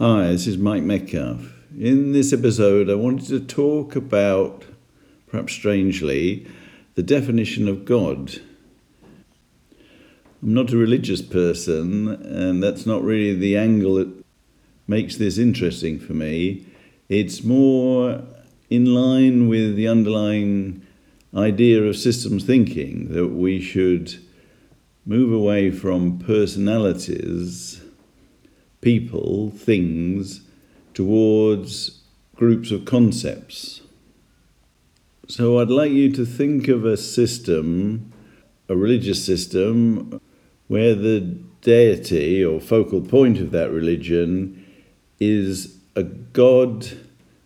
Hi, this is Mike Metcalf. In this episode, I wanted to talk about, perhaps strangely, the definition of God. I'm not a religious person, and that's not really the angle that makes this interesting for me. It's more in line with the underlying idea of systems thinking that we should move away from personalities people, things, towards groups of concepts. So I'd like you to think of a system, a religious system, where the deity or focal point of that religion is a God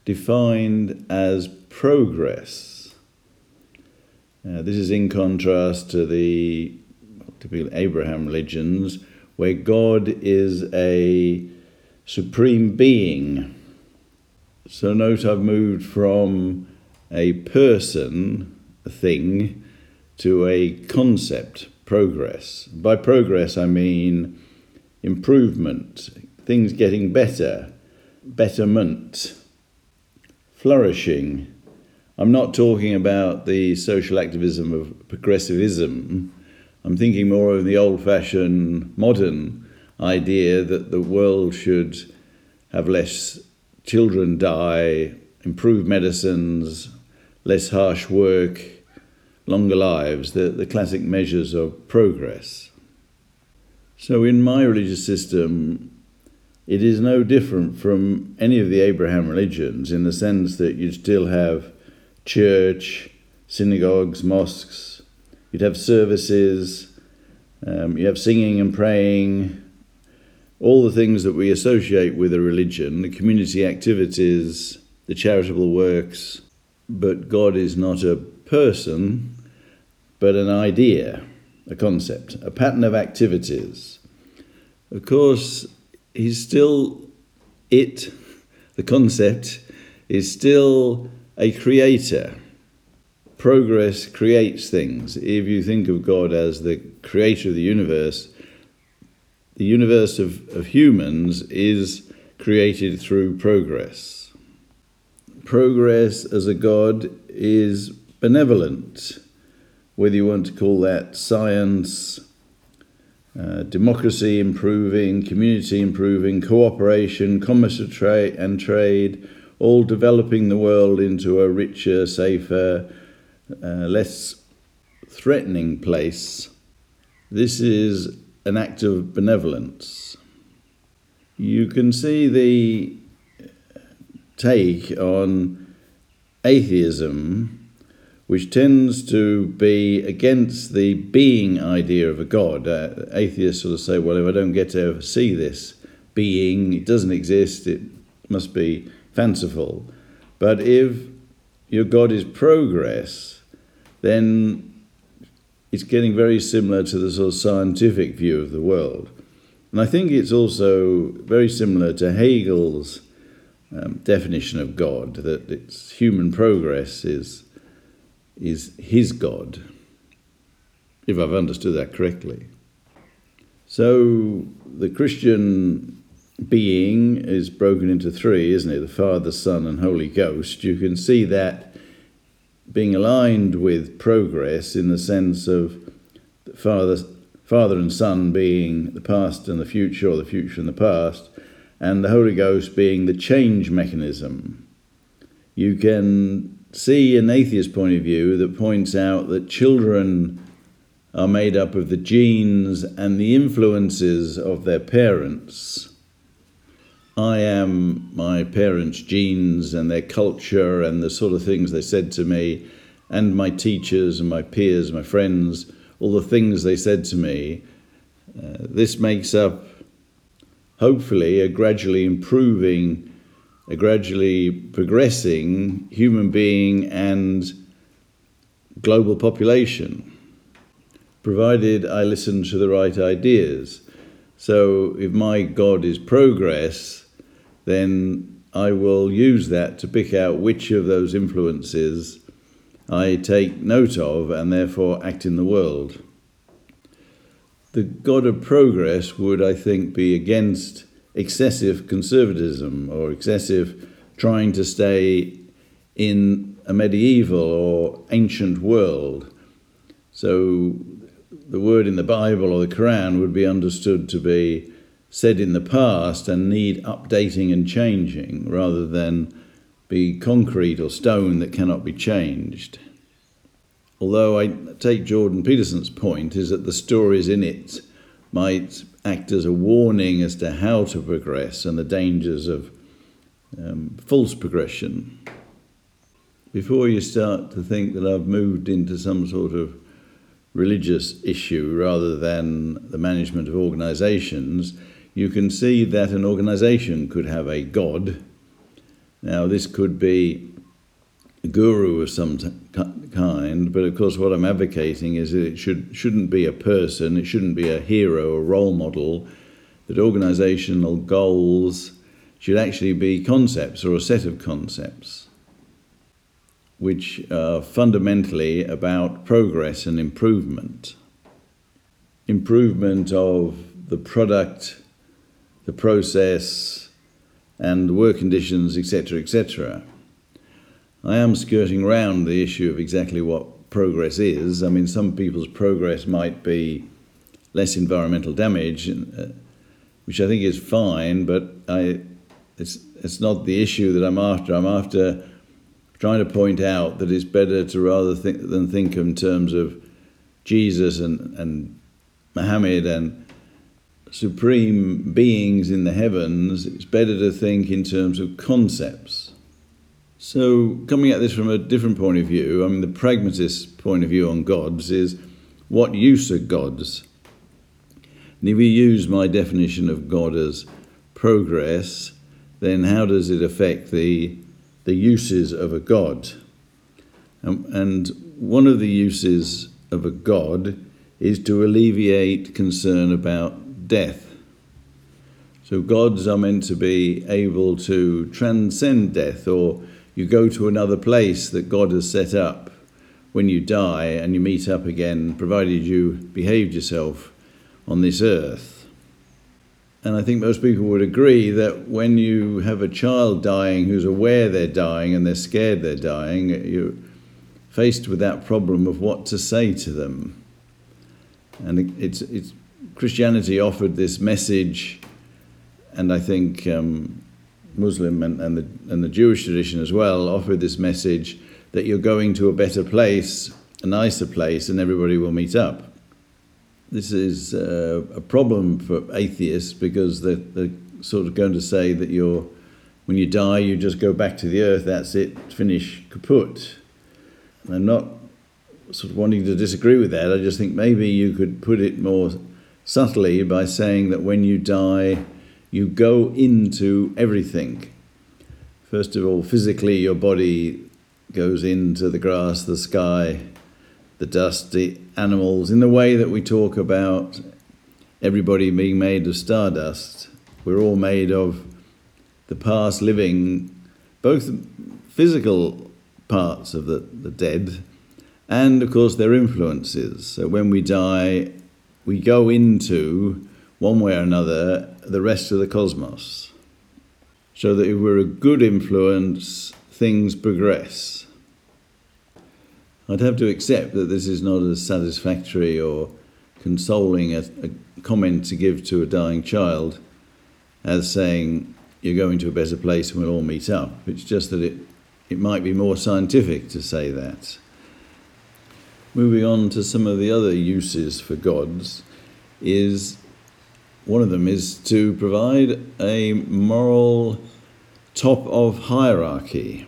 defined as progress. This is in contrast to the typical Abraham religions, where God is a supreme being. So note I've moved from a person, a thing, to a concept, progress. By progress, I mean improvement, things getting better, betterment, flourishing. I'm not talking about the social activism of progressivism I'm thinking more of the old fashioned modern idea that the world should have less children die, improved medicines, less harsh work, longer lives, the, the classic measures of progress. So, in my religious system, it is no different from any of the Abraham religions in the sense that you still have church, synagogues, mosques, You'd have services, um, you have singing and praying, all the things that we associate with a religion, the community activities, the charitable works. But God is not a person, but an idea, a concept, a pattern of activities. Of course, He's still it, the concept, is still a creator progress creates things. If you think of God as the creator of the universe, the universe of, of humans is created through progress. Progress as a God is benevolent, whether you want to call that science, uh, democracy improving, community improving, cooperation, commerce and trade, all developing the world into a richer, safer, uh, less threatening place, this is an act of benevolence. You can see the take on atheism, which tends to be against the being idea of a God. Uh, atheists sort of say, well, if I don't get to ever see this being, it doesn't exist, it must be fanciful. But if your God is progress, then it's getting very similar to the sort of scientific view of the world. And I think it's also very similar to Hegel's um, definition of God, that it's human progress is, is his God, if I've understood that correctly. So the Christian being is broken into three, isn't it? The Father, Son, and Holy Ghost. You can see that being aligned with progress in the sense of the father, father and son being the past and the future, or the future and the past, and the Holy Ghost being the change mechanism. You can see an atheist point of view that points out that children are made up of the genes and the influences of their parents I am my parents' genes and their culture and the sort of things they said to me, and my teachers and my peers, my friends, all the things they said to me. Uh, this makes up, hopefully, a gradually improving, a gradually progressing human being and global population, provided I listen to the right ideas. So, if my God is progress, then I will use that to pick out which of those influences I take note of and therefore act in the world. The God of progress would, I think, be against excessive conservatism or excessive trying to stay in a medieval or ancient world. So the word in the Bible or the Quran would be understood to be said in the past and need updating and changing rather than be concrete or stone that cannot be changed. Although I take Jordan Peterson's point, is that the stories in it might act as a warning as to how to progress and the dangers of um, false progression. Before you start to think that I've moved into some sort of religious issue rather than the management of organizations, you can see that an organization could have a god. Now, this could be a guru of some kind, but of course, what I'm advocating is that it should, shouldn't be a person, it shouldn't be a hero a role model, that organizational goals should actually be concepts or a set of concepts which are fundamentally about progress and improvement. Improvement of the product, the process, and work conditions, etc., etc. I am skirting around the issue of exactly what progress is. I mean, some people's progress might be less environmental damage, uh, which I think is fine, but I, it's, it's not the issue that I'm after. I'm after trying to point out that it's better to rather think than think in terms of Jesus and, and Muhammad and supreme beings in the heavens, it's better to think in terms of concepts. So, coming at this from a different point of view, I mean, the pragmatist point of view on gods is what use are gods? And if we use my definition of God as progress, then how does it affect the the uses of a god. Um, and one of the uses of a god is to alleviate concern about death. So, gods are meant to be able to transcend death, or you go to another place that God has set up when you die and you meet up again, provided you behaved yourself on this earth. And I think most people would agree that when you have a child dying who's aware they're dying and they're scared they're dying, you're faced with that problem of what to say to them. And it's, it's Christianity offered this message, and I think um, Muslim and, and, the, and the Jewish tradition as well offered this message that you're going to a better place, a nicer place, and everybody will meet up this is uh, a problem for atheists because they're, they're, sort of going to say that you're, when you die, you just go back to the earth, that's it, finish, kaput. And I'm not sort of wanting to disagree with that. I just think maybe you could put it more subtly by saying that when you die, you go into everything. First of all, physically, your body goes into the grass, the sky, the dust, the animals, in the way that we talk about everybody being made of stardust. We're all made of the past living, both physical parts of the, the dead and, of course, their influences. So when we die, we go into, one way or another, the rest of the cosmos. So that if we're a good influence, things progress. I'd have to accept that this is not as satisfactory or consoling a, a comment to give to a dying child as saying, You're going to a better place and we'll all meet up. It's just that it, it might be more scientific to say that. Moving on to some of the other uses for gods, is one of them is to provide a moral top of hierarchy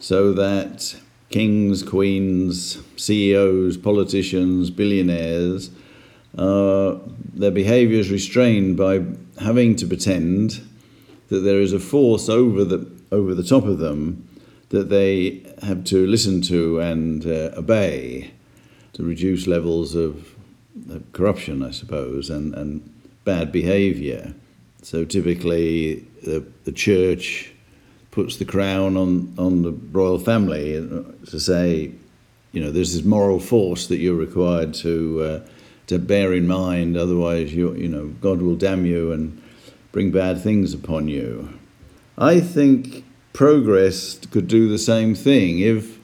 so that kings, queens, CEOs, politicians, billionaires, uh, their behavior is restrained by having to pretend that there is a force over the, over the top of them that they have to listen to and uh, obey to reduce levels of, of corruption, I suppose, and, and bad behavior. So typically, the, the church puts the crown on, on the royal family to say, you know, there's this moral force that you're required to uh, to bear in mind. Otherwise, you you know, God will damn you and bring bad things upon you. I think progress could do the same thing. If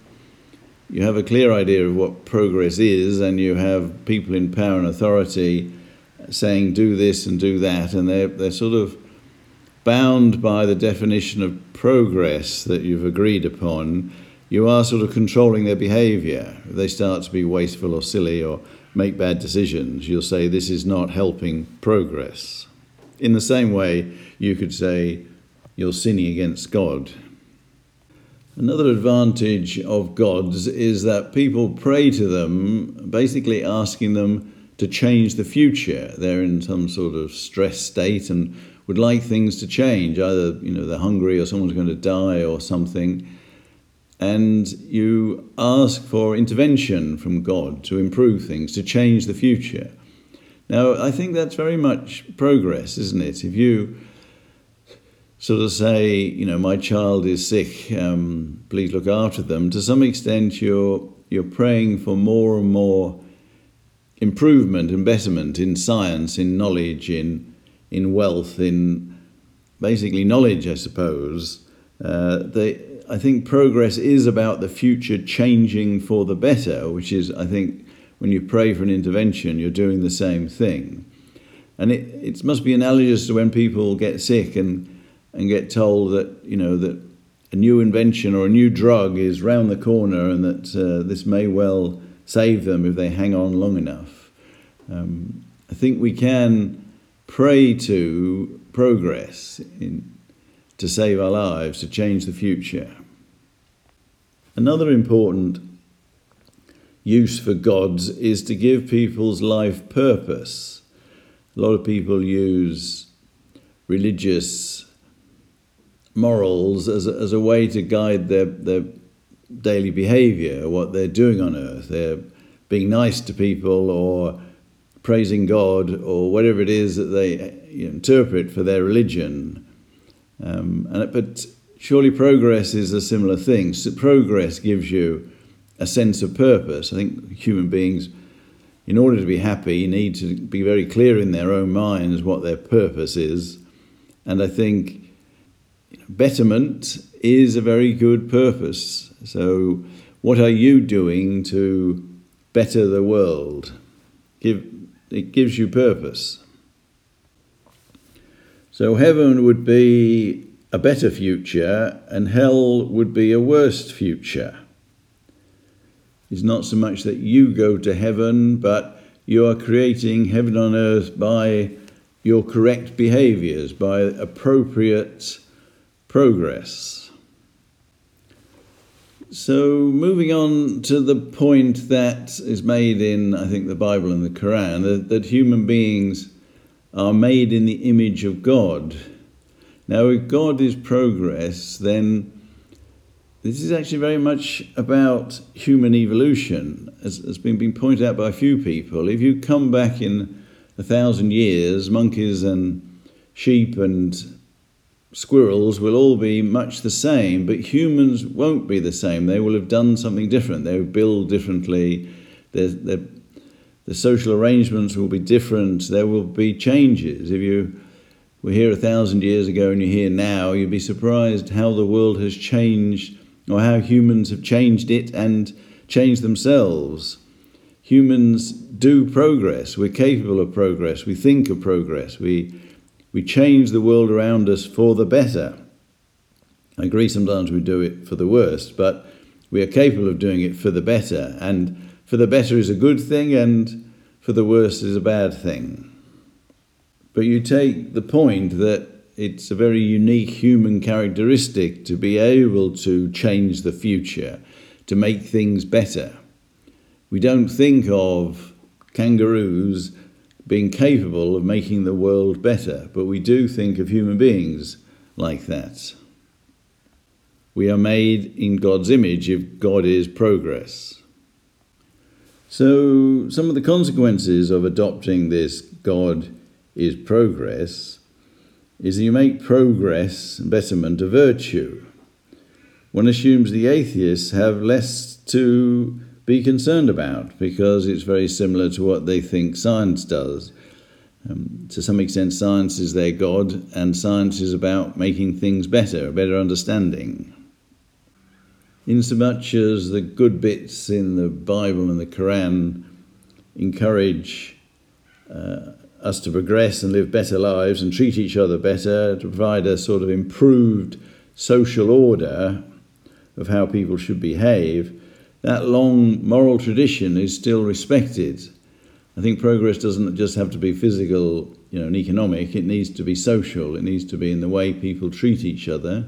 you have a clear idea of what progress is and you have people in power and authority saying do this and do that, and they're, they're sort of bound by the definition of progress that you've agreed upon, you are sort of controlling their behavior. If they start to be wasteful or silly or make bad decisions, you'll say this is not helping progress. In the same way, you could say you're sinning against God. Another advantage of gods is that people pray to them, basically asking them to change the future. They're in some sort of stress state and would like things to change. Either you know they're hungry or someone's going to die or something, and you ask for intervention from God to improve things, to change the future. Now, I think that's very much progress, isn't it? If you sort of say, you know, my child is sick, um, please look after them. To some extent, you're you're praying for more and more improvement and betterment in science, in knowledge, in in wealth, in basically knowledge, I suppose. Uh, they, I think progress is about the future changing for the better, which is, I think, when you pray for an intervention, you're doing the same thing. And it, it must be analogous to when people get sick and, and get told that, you know, that a new invention or a new drug is round the corner and that uh, this may well save them if they hang on long enough. Um, I think we can pray to progress in, to save our lives, to change the future. Another important use for gods is to give people's life purpose. A lot of people use religious morals as a, as a way to guide their, their daily behavior, what they're doing on earth. They're being nice to people or praising God or whatever it is that they interpret for their religion. Um, and, but surely progress is a similar thing. So progress gives you a sense of purpose. I think human beings, in order to be happy, need to be very clear in their own minds what their purpose is. And I think betterment is a very good purpose. So, what are you doing to better the world? Give it gives you purpose. So heaven would be a better future, and hell would be a worse future. It's not so much that you go to heaven, but you are creating heaven on earth by your correct behaviors, by appropriate progress. So, moving on to the point that is made in, I think, the Bible and the Quran, that, that human beings are made in the image of God. Now, if God is progress, then this is actually very much about human evolution, as has been, been pointed out by a few people. If you come back in a thousand years, monkeys and sheep and squirrels will all be much the same, but humans won't be the same. They will have done something different. They will build differently. the social arrangements will be different. There will be changes. If you were here a thousand years ago and you're here now, you'd be surprised how the world has changed or how humans have changed it and changed themselves. Humans do progress. We're capable of progress. We think of progress. We we change the world around us for the better. I agree sometimes we do it for the worst, but we are capable of doing it for the better. And for the better is a good thing, and for the worse is a bad thing. But you take the point that it's a very unique human characteristic to be able to change the future, to make things better. We don't think of kangaroos being capable of making the world better, but we do think of human beings like that. We are made in God's image if God is progress. So, some of the consequences of adopting this God is progress is that you make progress and betterment a virtue. One assumes the atheists have less to be concerned about because it's very similar to what they think science does. Um, to some extent, science is their God, and science is about making things better, a better understanding. Insomuch as the good bits in the Bible and the Quran encourage uh, us to progress and live better lives and treat each other better, to provide a sort of improved social order of how people should behave, that long moral tradition is still respected. I think progress doesn't just have to be physical you know, and economic, it needs to be social, it needs to be in the way people treat each other.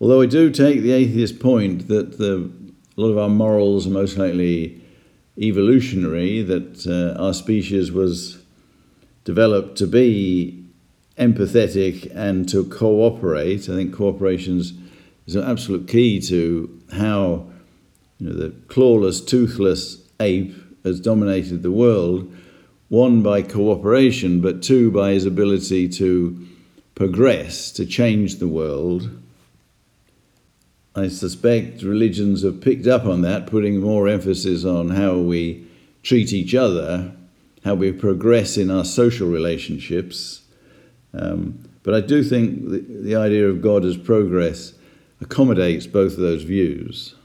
Although I do take the atheist point that the, a lot of our morals are most likely evolutionary, that uh, our species was developed to be empathetic and to cooperate. I think cooperation is an absolute key to how you know, the clawless, toothless ape has dominated the world, one by cooperation, but two by his ability to progress, to change the world. I suspect religions have picked up on that, putting more emphasis on how we treat each other, how we progress in our social relationships. Um, but I do think the, the idea of God as progress accommodates both of those views.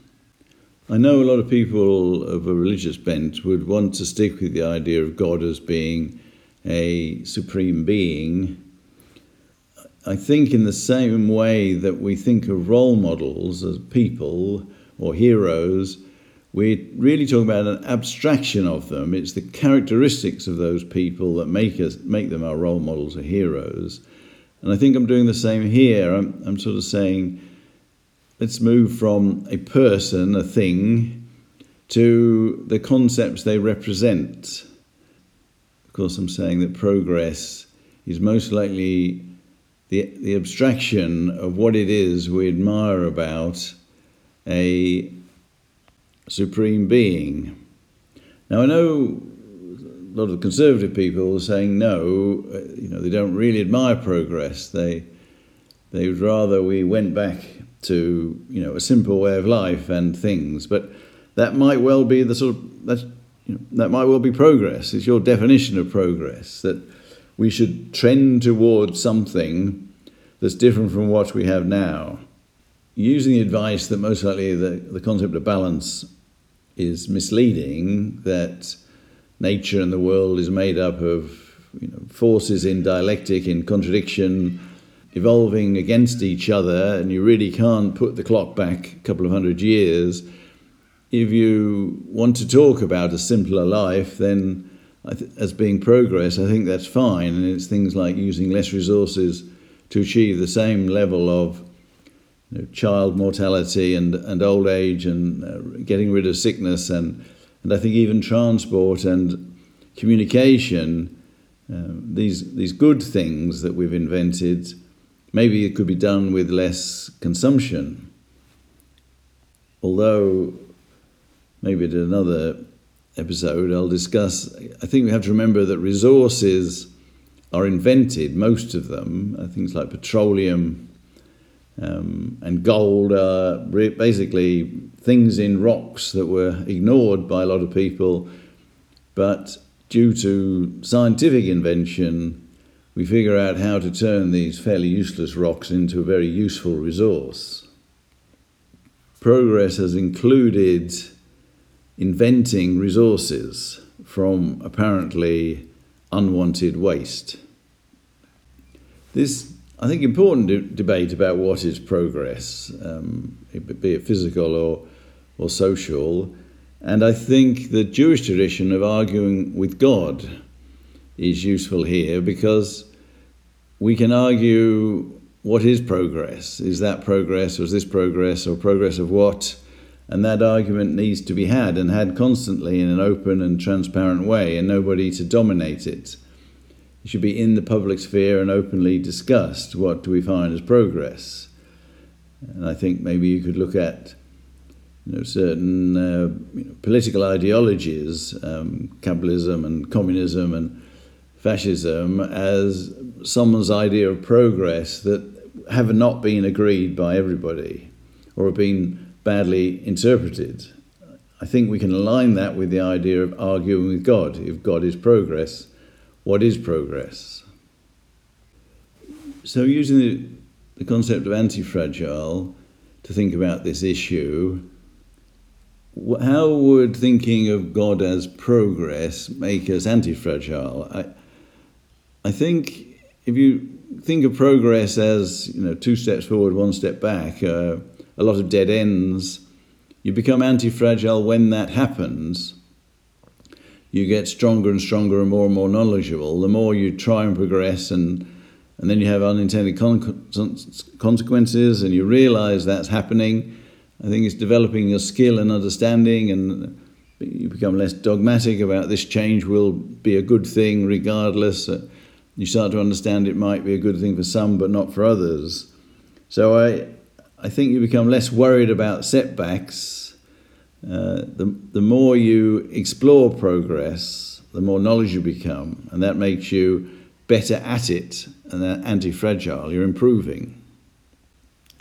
I know a lot of people of a religious bent would want to stick with the idea of God as being a supreme being. I think, in the same way that we think of role models as people or heroes, we're really talking about an abstraction of them. It's the characteristics of those people that make us make them our role models or heroes. And I think I'm doing the same here. I'm, I'm sort of saying let's move from a person, a thing, to the concepts they represent. Of course, I'm saying that progress is most likely the, the abstraction of what it is we admire about a supreme being. Now, I know a lot of conservative people are saying no, uh, you know, they don't really admire progress. They, they would rather we went back to you know a simple way of life and things. But that might well be the sort of you know, that might well be progress. It's your definition of progress that we should trend towards something that's different from what we have now. Using the advice that most likely the, the concept of balance is misleading, that nature and the world is made up of you know, forces in dialectic, in contradiction, evolving against each other, and you really can't put the clock back a couple of hundred years. If you want to talk about a simpler life, then as being progress, I think that's fine. And it's things like using less resources to achieve the same level of you know, child mortality and, and old age and uh, getting rid of sickness and, and I think even transport and communication, uh, these, these good things that we've invented maybe it could be done with less consumption. Although, maybe at another episode, I'll discuss. I think we have to remember that resources are invented, most of them, uh, things like petroleum um, and gold are basically things in rocks that were ignored by a lot of people, but due to scientific invention, we figure out how to turn these fairly useless rocks into a very useful resource. Progress has included inventing resources from apparently unwanted waste. This, I think, important de- debate about what is progress, um, be it physical or, or social, and I think the Jewish tradition of arguing with God is useful here because we can argue what is progress? Is that progress, or is this progress, or progress of what? And that argument needs to be had and had constantly in an open and transparent way, and nobody to dominate it. It should be in the public sphere and openly discussed. What do we find as progress? And I think maybe you could look at you know, certain uh, you know, political ideologies, um, capitalism and communism and fascism as someone's idea of progress that have not been agreed by everybody or have been badly interpreted. I think we can align that with the idea of arguing with God. If God is progress, what is progress? So, using the, the concept of anti fragile to think about this issue, how would thinking of God as progress make us anti fragile? I, think if you think of progress as you know two steps forward, one step back, uh, a lot of dead ends, you become anti fragile when that happens. You get stronger and stronger and more and more knowledgeable. The more you try and progress, and and then you have unintended con- consequences, and you realize that's happening. I think it's developing your skill and understanding, and you become less dogmatic about this change will be a good thing regardless. Uh, you start to understand it might be a good thing for some, but not for others. So I, I think you become less worried about setbacks. Uh, the, the more you explore progress, the more knowledge you become, and that makes you better at it and anti fragile. You're improving.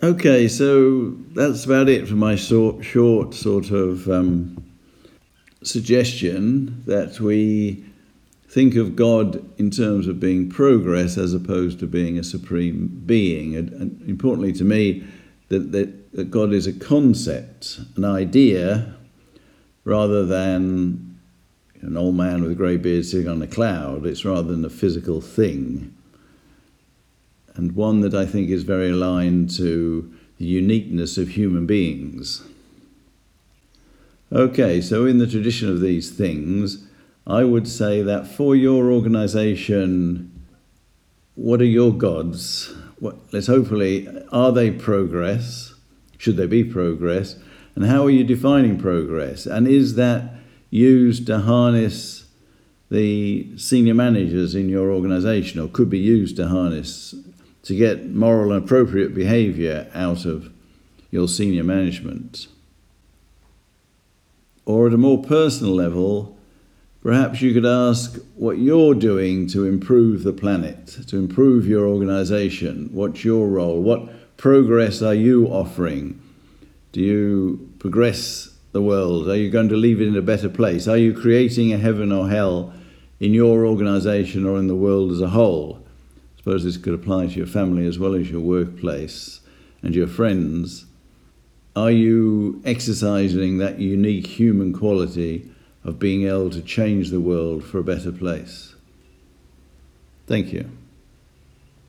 Okay, so that's about it for my short, short sort of um, suggestion that we think of God in terms of being progress as opposed to being a supreme being. And, and importantly to me, that, that, that God is a concept, an idea, rather than an old man with a grey beard sitting on a cloud. It's rather than a physical thing. And one that I think is very aligned to the uniqueness of human beings. Okay, so in the tradition of these things, I would say that for your organization, what are your gods? What, let's hopefully, are they progress? Should there be progress? And how are you defining progress? And is that used to harness the senior managers in your organization, or could be used to harness to get moral and appropriate behavior out of your senior management? Or at a more personal level, Perhaps you could ask what you're doing to improve the planet, to improve your organization. What's your role? What progress are you offering? Do you progress the world? Are you going to leave it in a better place? Are you creating a heaven or hell in your organization or in the world as a whole? I suppose this could apply to your family as well as your workplace and your friends. Are you exercising that unique human quality? Of being able to change the world for a better place. Thank you.